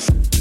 life.